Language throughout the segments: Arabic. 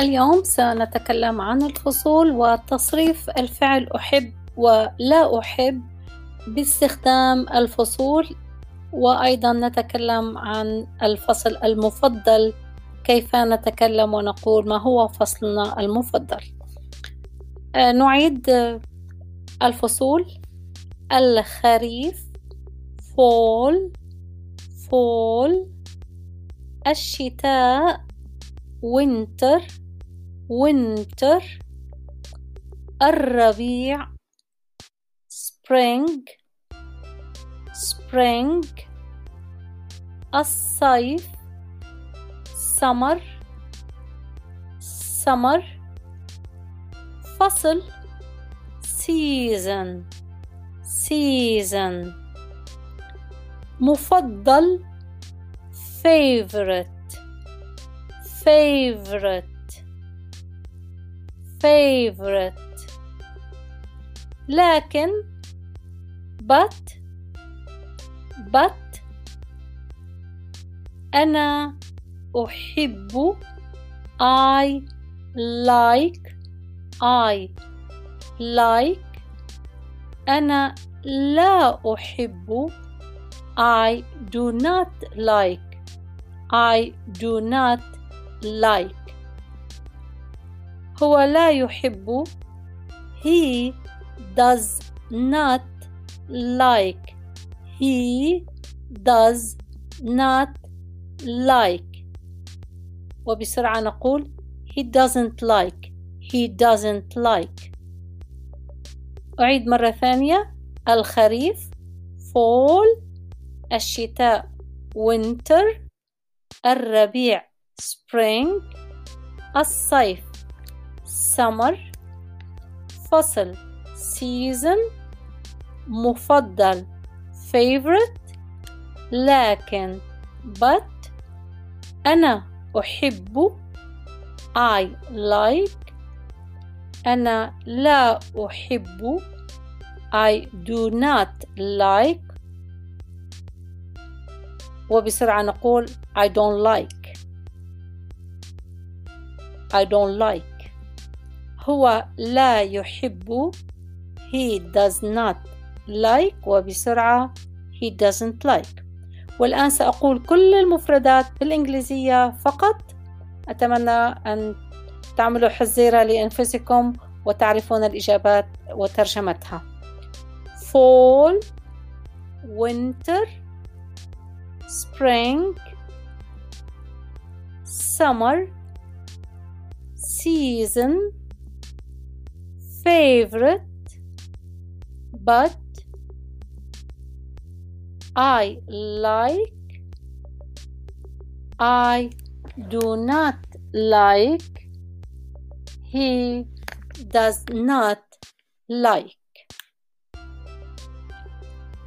اليوم سنتكلم عن الفصول وتصريف الفعل أحب ولا أحب باستخدام الفصول وأيضا نتكلم عن الفصل المفضل كيف نتكلم ونقول ما هو فصلنا المفضل. آه، نعيد الفصول. الخريف fall fall. الشتاء winter. winter الربيع spring spring الصيف summer summer فصل season season مفضل favorite favorite favorite لكن but but أنا أحب I like I like أنا لا أحب I do not like I do not like هو لا يحب he does not like he does not like وبسرعة نقول he doesn't like he doesn't like أعيد مرة ثانية الخريف fall الشتاء winter الربيع spring الصيف summer فصل season مفضل favorite لكن but أنا أحب I like أنا لا أحب I do not like وبسرعة نقول I don't like I don't like هو لا يحب. He does not like وبسرعة he doesn't like. والآن سأقول كل المفردات بالإنجليزية فقط. أتمنى أن تعملوا حزيرة لأنفسكم وتعرفون الإجابات وترجمتها. Fall winter spring summer season favorite but I like I do not like he does not like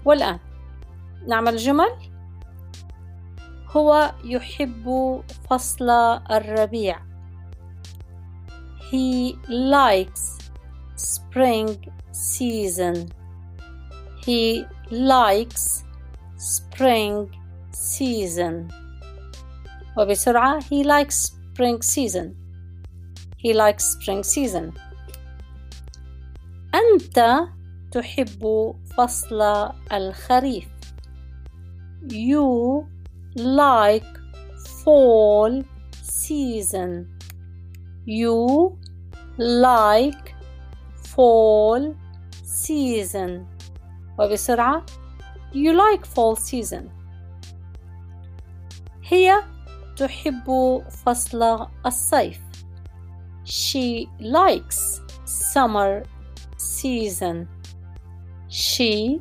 والآن نعمل جمل هو يحب فصل الربيع He likes spring season. He likes spring season. وبسرعة he likes spring season. He likes spring season. أنت تحب فصل الخريف. You like fall season. You like fall season وبسرعة you like fall season هي تحب فصل الصيف she likes summer season she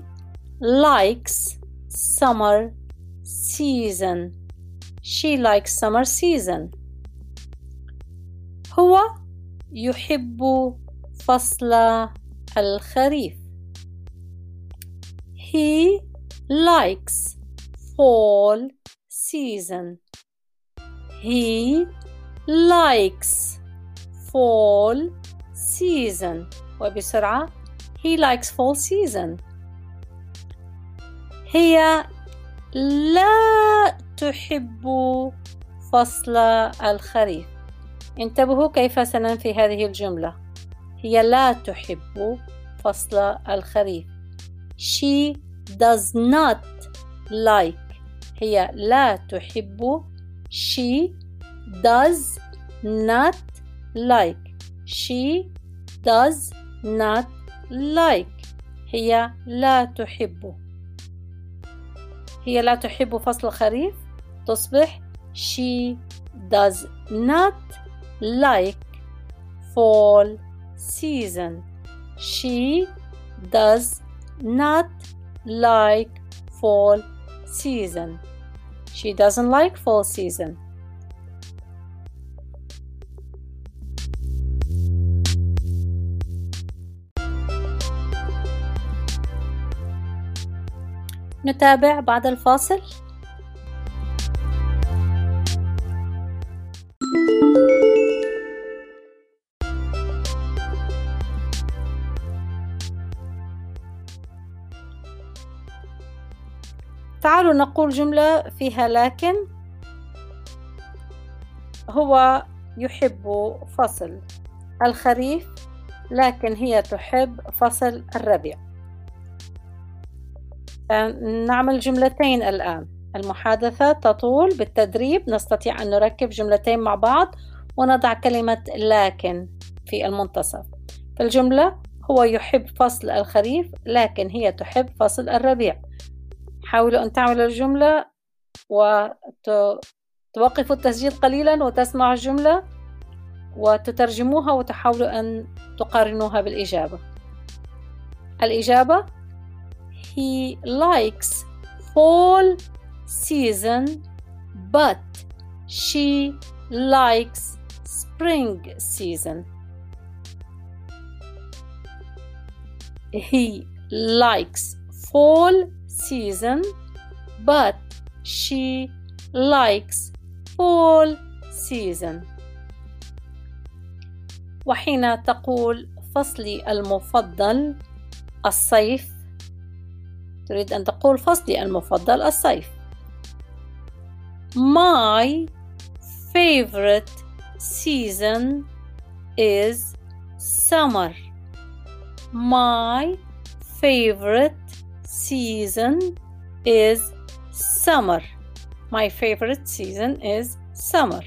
likes summer season she likes summer season هو يحب فصل الخريف He likes fall season. He likes fall season. وبسرعة He likes fall season. هي لا تحب فصل الخريف. انتبهوا كيف سننفي هذه الجملة هي لا تحب فصل الخريف she does not like هي لا تحب she does not like she does not like هي لا تحب هي لا تحب فصل الخريف تصبح she does not like fall season she does not like fall season she doesn't like fall season نتابع بعد الفاصل نقول جملة فيها لكن هو يحب فصل الخريف لكن هي تحب فصل الربيع. نعمل جملتين الآن. المحادثة تطول بالتدريب نستطيع أن نركب جملتين مع بعض ونضع كلمة لكن في المنتصف. فالجملة هو يحب فصل الخريف لكن هي تحب فصل الربيع. حاولوا أن تعملوا الجملة وتوقفوا التسجيل قليلا وتسمعوا الجملة وتترجموها وتحاولوا أن تقارنوها بالإجابة الإجابة He likes fall season but she likes spring season. He likes fall season but she likes fall season وحين تقول فصلي المفضل الصيف تريد أن تقول فصلي المفضل الصيف My favorite season is summer My favorite season is summer. My favorite season is summer.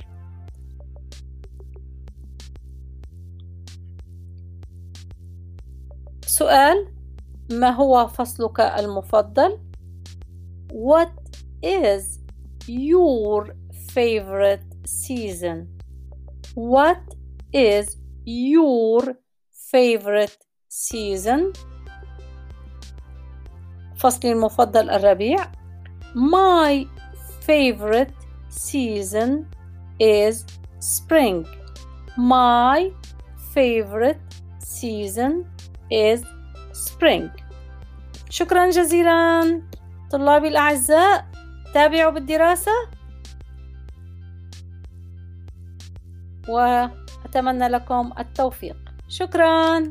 سؤال ما هو فصلك المفضل؟ What is your favorite season? What is your favorite season? فصلي المفضل الربيع. My favorite season is spring. My favorite season is spring. شكرا جزيلا. طلابي الأعزاء تابعوا بالدراسة. وأتمنى لكم التوفيق. شكرا.